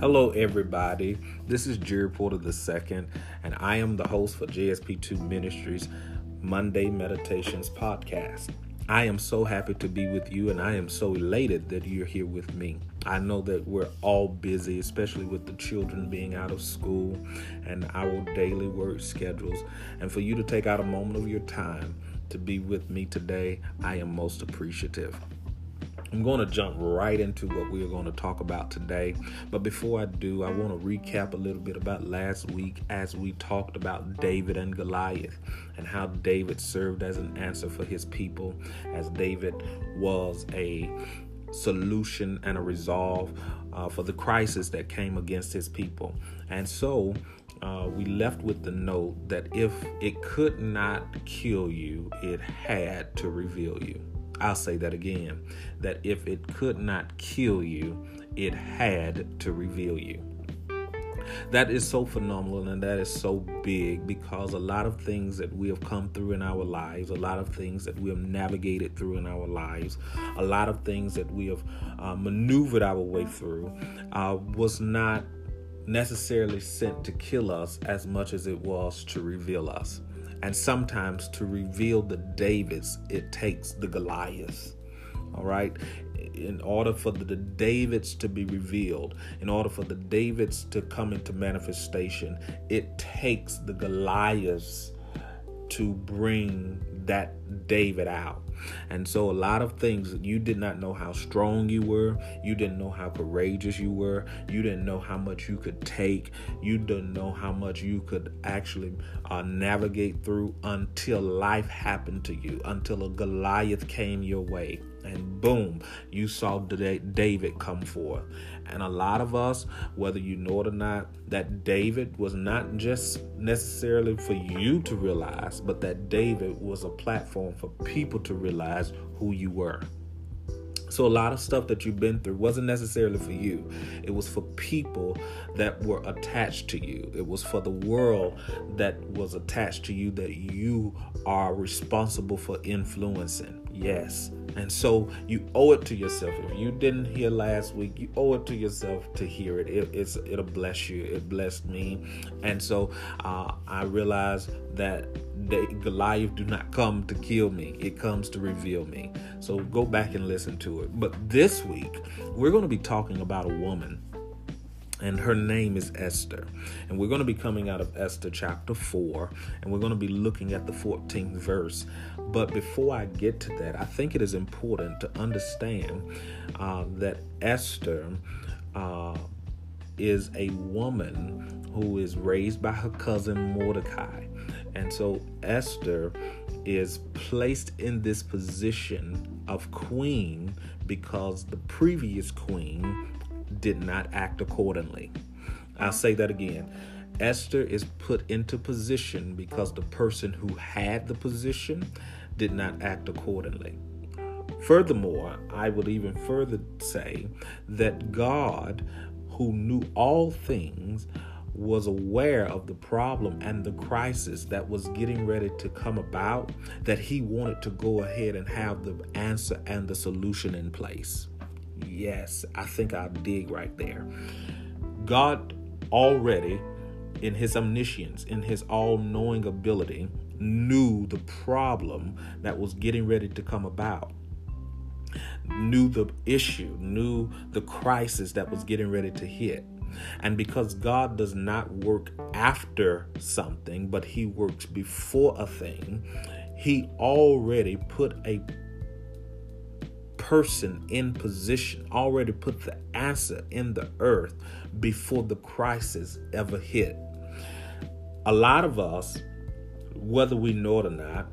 Hello, everybody. This is Jerry Porter II, and I am the host for JSP2 Ministries Monday Meditations podcast. I am so happy to be with you, and I am so elated that you're here with me. I know that we're all busy, especially with the children being out of school and our daily work schedules. And for you to take out a moment of your time to be with me today, I am most appreciative. I'm going to jump right into what we're going to talk about today. But before I do, I want to recap a little bit about last week as we talked about David and Goliath and how David served as an answer for his people, as David was a solution and a resolve uh, for the crisis that came against his people. And so, uh, we left with the note that if it could not kill you, it had to reveal you. I'll say that again that if it could not kill you, it had to reveal you. That is so phenomenal and that is so big because a lot of things that we have come through in our lives, a lot of things that we have navigated through in our lives, a lot of things that we have uh, maneuvered our way through uh, was not necessarily sent to kill us as much as it was to reveal us. And sometimes to reveal the Davids, it takes the Goliaths. All right. In order for the Davids to be revealed, in order for the Davids to come into manifestation, it takes the Goliaths to bring that David out. And so, a lot of things you did not know how strong you were, you didn't know how courageous you were, you didn't know how much you could take, you didn't know how much you could actually uh, navigate through until life happened to you, until a Goliath came your way and boom, you saw David come forth. And a lot of us, whether you know it or not, that David was not just necessarily for you to realize, but that David was a platform for people to realize who you were. So a lot of stuff that you've been through wasn't necessarily for you. It was for people that were attached to you. It was for the world that was attached to you that you are responsible for influencing. Yes. And so you owe it to yourself. If you didn't hear last week, you owe it to yourself to hear it. it it's it'll bless you. It blessed me. And so uh, I realized that Goliath do not come to kill me. It comes to reveal me. So go back and listen to it. But this week, we're going to be talking about a woman and her name is Esther. And we're going to be coming out of Esther chapter 4, and we're going to be looking at the 14th verse. But before I get to that, I think it is important to understand uh, that Esther uh, is a woman who is raised by her cousin Mordecai. And so Esther is placed in this position of queen because the previous queen did not act accordingly. I'll say that again. Esther is put into position because the person who had the position did not act accordingly. Furthermore, I would even further say that God, who knew all things, was aware of the problem and the crisis that was getting ready to come about, that he wanted to go ahead and have the answer and the solution in place. Yes, I think I'll dig right there. God already, in his omniscience, in his all knowing ability, knew the problem that was getting ready to come about, knew the issue, knew the crisis that was getting ready to hit. And because God does not work after something, but He works before a thing, He already put a person in position, already put the answer in the earth before the crisis ever hit. A lot of us, whether we know it or not,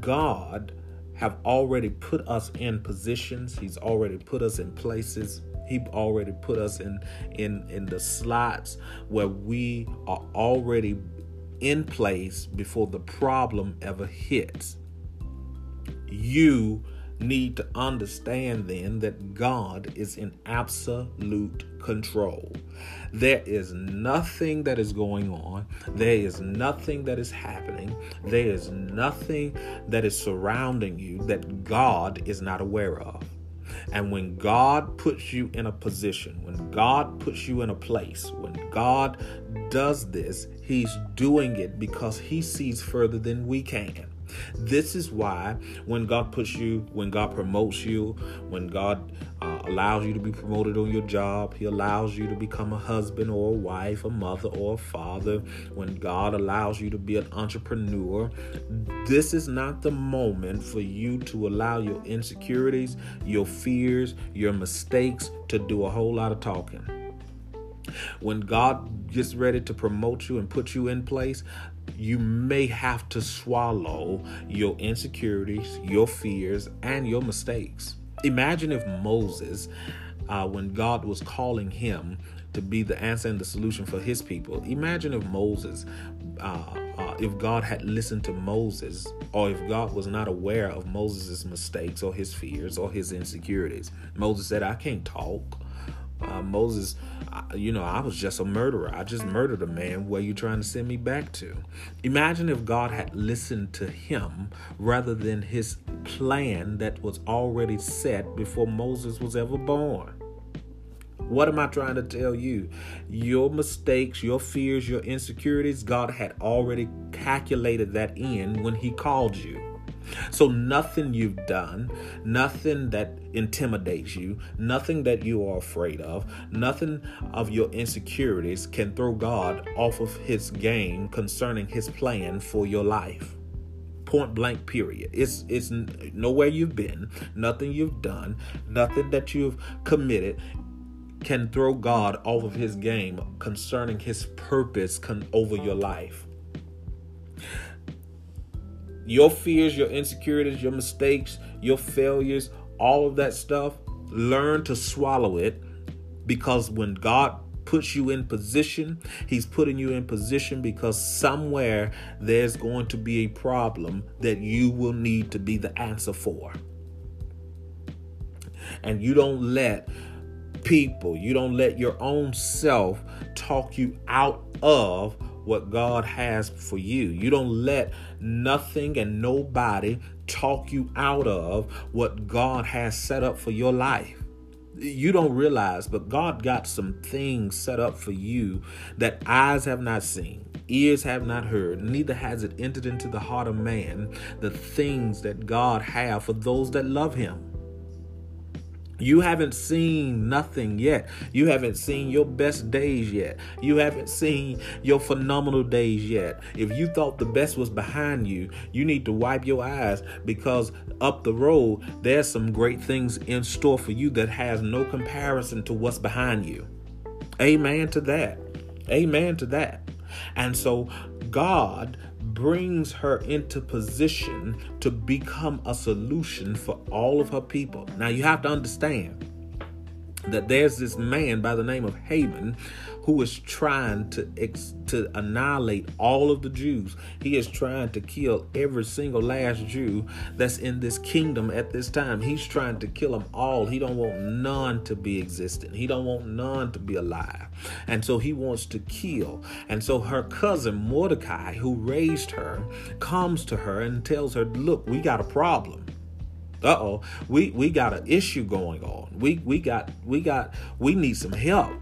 God have already put us in positions. He's already put us in places. He already put us in in in the slots where we are already in place before the problem ever hits. You need to understand then that God is in absolute control. There is nothing that is going on, there is nothing that is happening, there is nothing that is surrounding you that God is not aware of. And when God puts you in a position, when God puts you in a place, when God does this, He's doing it because He sees further than we can. This is why when God puts you, when God promotes you, when God uh, allows you to be promoted on your job, He allows you to become a husband or a wife, a mother or a father, when God allows you to be an entrepreneur, this is not the moment for you to allow your insecurities, your fears, your mistakes to do a whole lot of talking. When God gets ready to promote you and put you in place, you may have to swallow your insecurities, your fears, and your mistakes. Imagine if Moses, uh, when God was calling him to be the answer and the solution for his people, imagine if Moses, uh, uh, if God had listened to Moses, or if God was not aware of Moses' mistakes or his fears or his insecurities. Moses said, I can't talk. Uh, Moses, you know, I was just a murderer. I just murdered a man. Where you trying to send me back to? Imagine if God had listened to him rather than his plan that was already set before Moses was ever born. What am I trying to tell you? Your mistakes, your fears, your insecurities, God had already calculated that in when He called you. So, nothing you've done, nothing that intimidates you, nothing that you are afraid of, nothing of your insecurities can throw God off of His game concerning His plan for your life. Point blank, period. It's, it's nowhere you've been, nothing you've done, nothing that you've committed can throw God off of His game concerning His purpose con- over your life your fears, your insecurities, your mistakes, your failures, all of that stuff, learn to swallow it because when God puts you in position, He's putting you in position because somewhere there's going to be a problem that you will need to be the answer for. And you don't let people, you don't let your own self talk you out of what God has for you. You don't let nothing and nobody talk you out of what God has set up for your life. You don't realize, but God got some things set up for you that eyes have not seen, ears have not heard, neither has it entered into the heart of man the things that God have for those that love him. You haven't seen nothing yet. You haven't seen your best days yet. You haven't seen your phenomenal days yet. If you thought the best was behind you, you need to wipe your eyes because up the road, there's some great things in store for you that has no comparison to what's behind you. Amen to that. Amen to that. And so God brings her into position to become a solution for all of her people. Now, you have to understand that there's this man by the name of Haman who is trying to ex- to annihilate all of the Jews. He is trying to kill every single last Jew that's in this kingdom at this time. He's trying to kill them all. He don't want none to be existent. He don't want none to be alive. And so he wants to kill. And so her cousin Mordecai, who raised her, comes to her and tells her, "Look, we got a problem." uh-oh we we got an issue going on we we got we got we need some help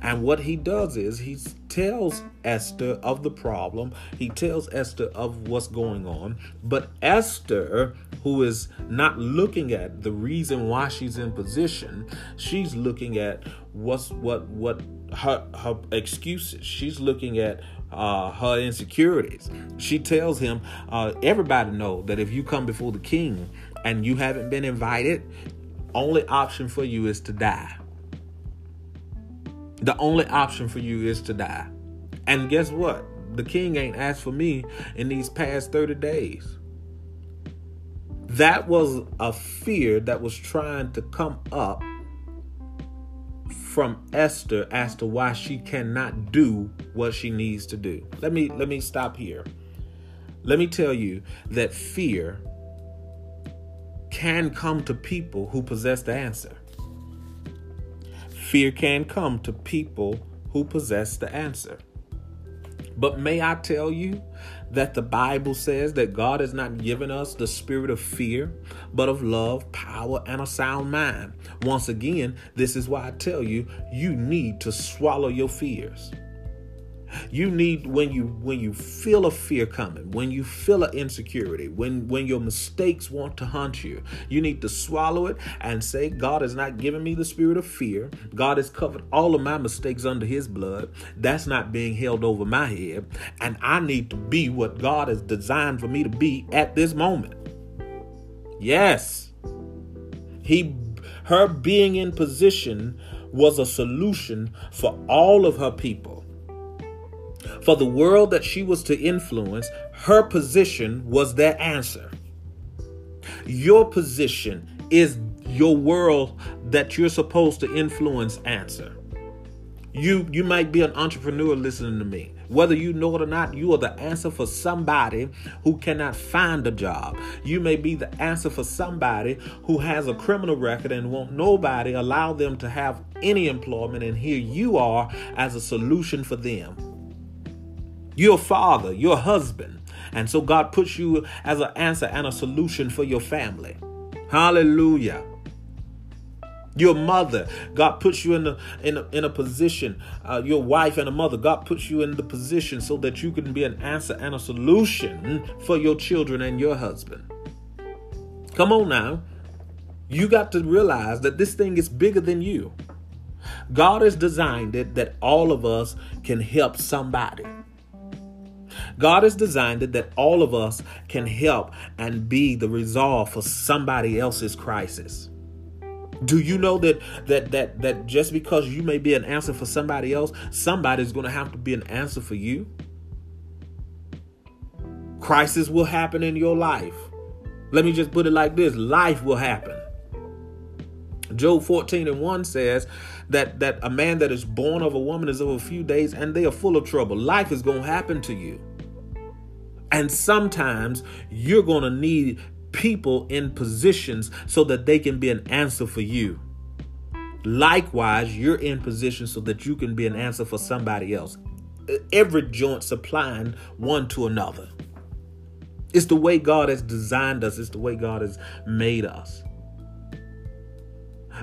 and what he does is he tells Esther of the problem, he tells Esther of what's going on, but Esther, who is not looking at the reason why she's in position, she's looking at what's what what her her excuses. She's looking at uh, her insecurities. She tells him, uh, everybody know that if you come before the king and you haven't been invited, only option for you is to die. The only option for you is to die. And guess what? The king ain't asked for me in these past 30 days. That was a fear that was trying to come up from Esther as to why she cannot do what she needs to do. Let me let me stop here. Let me tell you that fear can come to people who possess the answer. Fear can come to people who possess the answer. But may I tell you that the Bible says that God has not given us the spirit of fear, but of love, power, and a sound mind. Once again, this is why I tell you, you need to swallow your fears. You need when you when you feel a fear coming, when you feel an insecurity, when when your mistakes want to haunt you, you need to swallow it and say, God has not given me the spirit of fear. God has covered all of my mistakes under his blood. That's not being held over my head. And I need to be what God has designed for me to be at this moment. Yes. He her being in position was a solution for all of her people. For the world that she was to influence, her position was their answer. Your position is your world that you're supposed to influence answer. You you might be an entrepreneur listening to me. Whether you know it or not, you are the answer for somebody who cannot find a job. You may be the answer for somebody who has a criminal record and won't nobody allow them to have any employment and here you are as a solution for them. Your father, your husband. And so God puts you as an answer and a solution for your family. Hallelujah. Your mother, God puts you in a, in a, in a position. Uh, your wife and a mother, God puts you in the position so that you can be an answer and a solution for your children and your husband. Come on now. You got to realize that this thing is bigger than you. God has designed it that all of us can help somebody. God has designed it that all of us can help and be the resolve for somebody else's crisis. Do you know that that that that just because you may be an answer for somebody else, somebody's going to have to be an answer for you? Crisis will happen in your life. Let me just put it like this, life will happen. Job 14 and 1 says that that a man that is born of a woman is of a few days and they are full of trouble. Life is going to happen to you. And sometimes you're going to need people in positions so that they can be an answer for you. Likewise, you're in position so that you can be an answer for somebody else. Every joint supplying one to another. It's the way God has designed us, it's the way God has made us.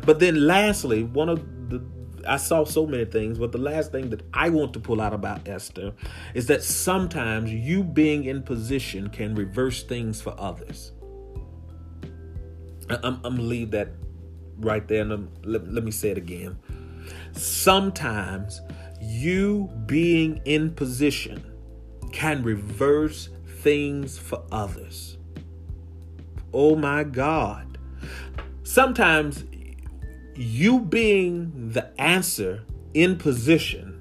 But then, lastly, one of the I saw so many things, but the last thing that I want to pull out about Esther is that sometimes you being in position can reverse things for others. I'm, I'm gonna leave that right there, and um, let, let me say it again. Sometimes you being in position can reverse things for others. Oh my God. Sometimes you being the answer in position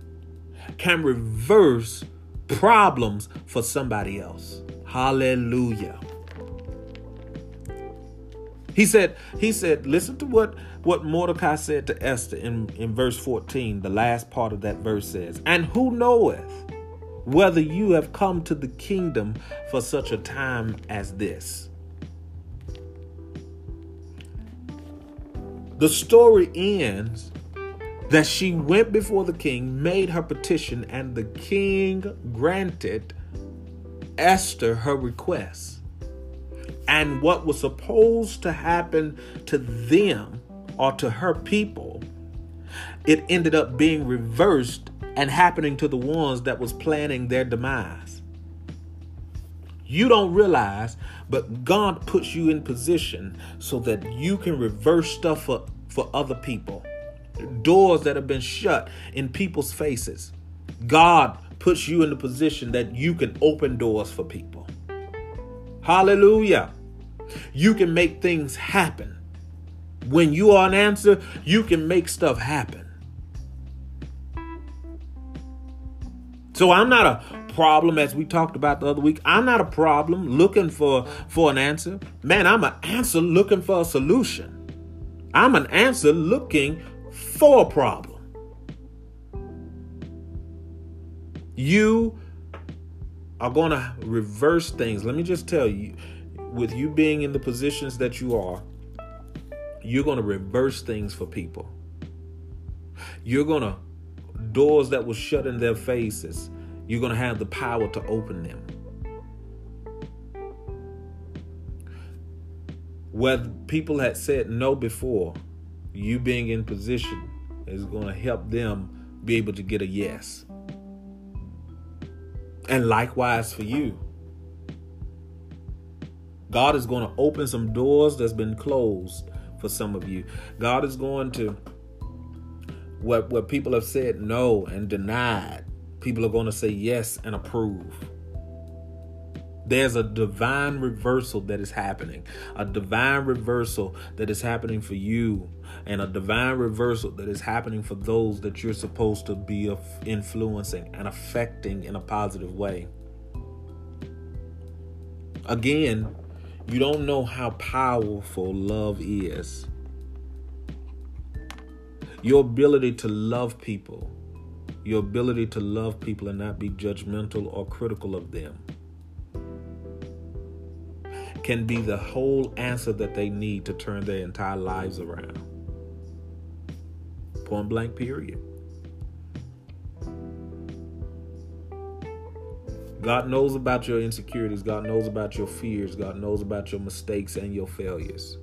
can reverse problems for somebody else. Hallelujah. He said, he said, listen to what, what Mordecai said to Esther in, in verse 14. The last part of that verse says, And who knoweth whether you have come to the kingdom for such a time as this? The story ends that she went before the king, made her petition, and the king granted Esther her request. And what was supposed to happen to them or to her people, it ended up being reversed and happening to the ones that was planning their demise. You don't realize but God puts you in position so that you can reverse stuff for, for other people. Doors that have been shut in people's faces. God puts you in the position that you can open doors for people. Hallelujah. You can make things happen. When you are an answer, you can make stuff happen. So I'm not a problem as we talked about the other week. I'm not a problem looking for for an answer. Man, I'm an answer looking for a solution. I'm an answer looking for a problem. You are going to reverse things. Let me just tell you, with you being in the positions that you are, you're going to reverse things for people. You're going to doors that will shut in their faces You're going to have the power to open them. Where people had said no before, you being in position is going to help them be able to get a yes. And likewise for you. God is going to open some doors that's been closed for some of you. God is going to where, where people have said no and denied, people are going to say yes and approve. There's a divine reversal that is happening, a divine reversal that is happening for you, and a divine reversal that is happening for those that you're supposed to be influencing and affecting in a positive way. Again, you don't know how powerful love is. Your ability to love people, your ability to love people and not be judgmental or critical of them, can be the whole answer that they need to turn their entire lives around. Point blank, period. God knows about your insecurities. God knows about your fears. God knows about your mistakes and your failures.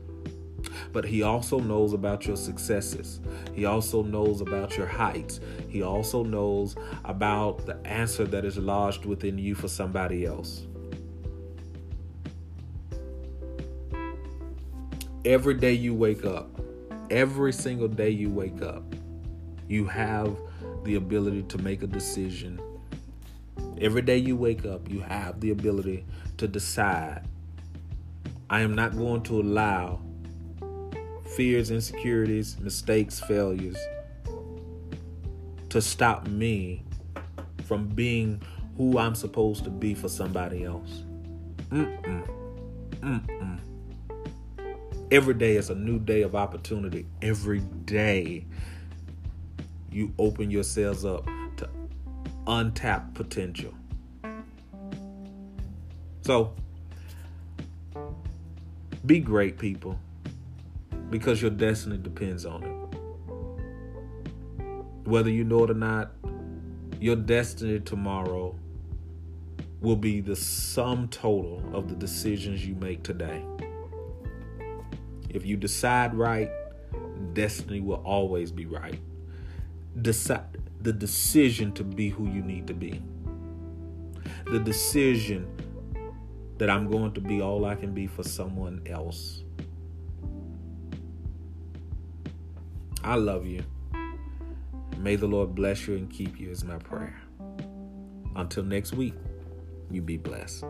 But He also knows about your successes. He also knows about your heights. He also knows about the answer that is lodged within you for somebody else. Every day you wake up, every single day you wake up, you have the ability to make a decision Every day you wake up, you have the ability to decide I am not going to allow fears, insecurities, mistakes, failures to stop me from being who I'm supposed to be for somebody else. Mm-mm. Mm-mm. Every day is a new day of opportunity. Every day you open yourselves up to untapped potential. So, be great, people, because your destiny depends on it. Whether you know it or not, your destiny tomorrow will be the sum total of the decisions you make today. If you decide right, destiny will always be right. Decide the decision to be who you need to be. The decision that I'm going to be all I can be for someone else. I love you. May the Lord bless you and keep you, is my prayer. Until next week, you be blessed.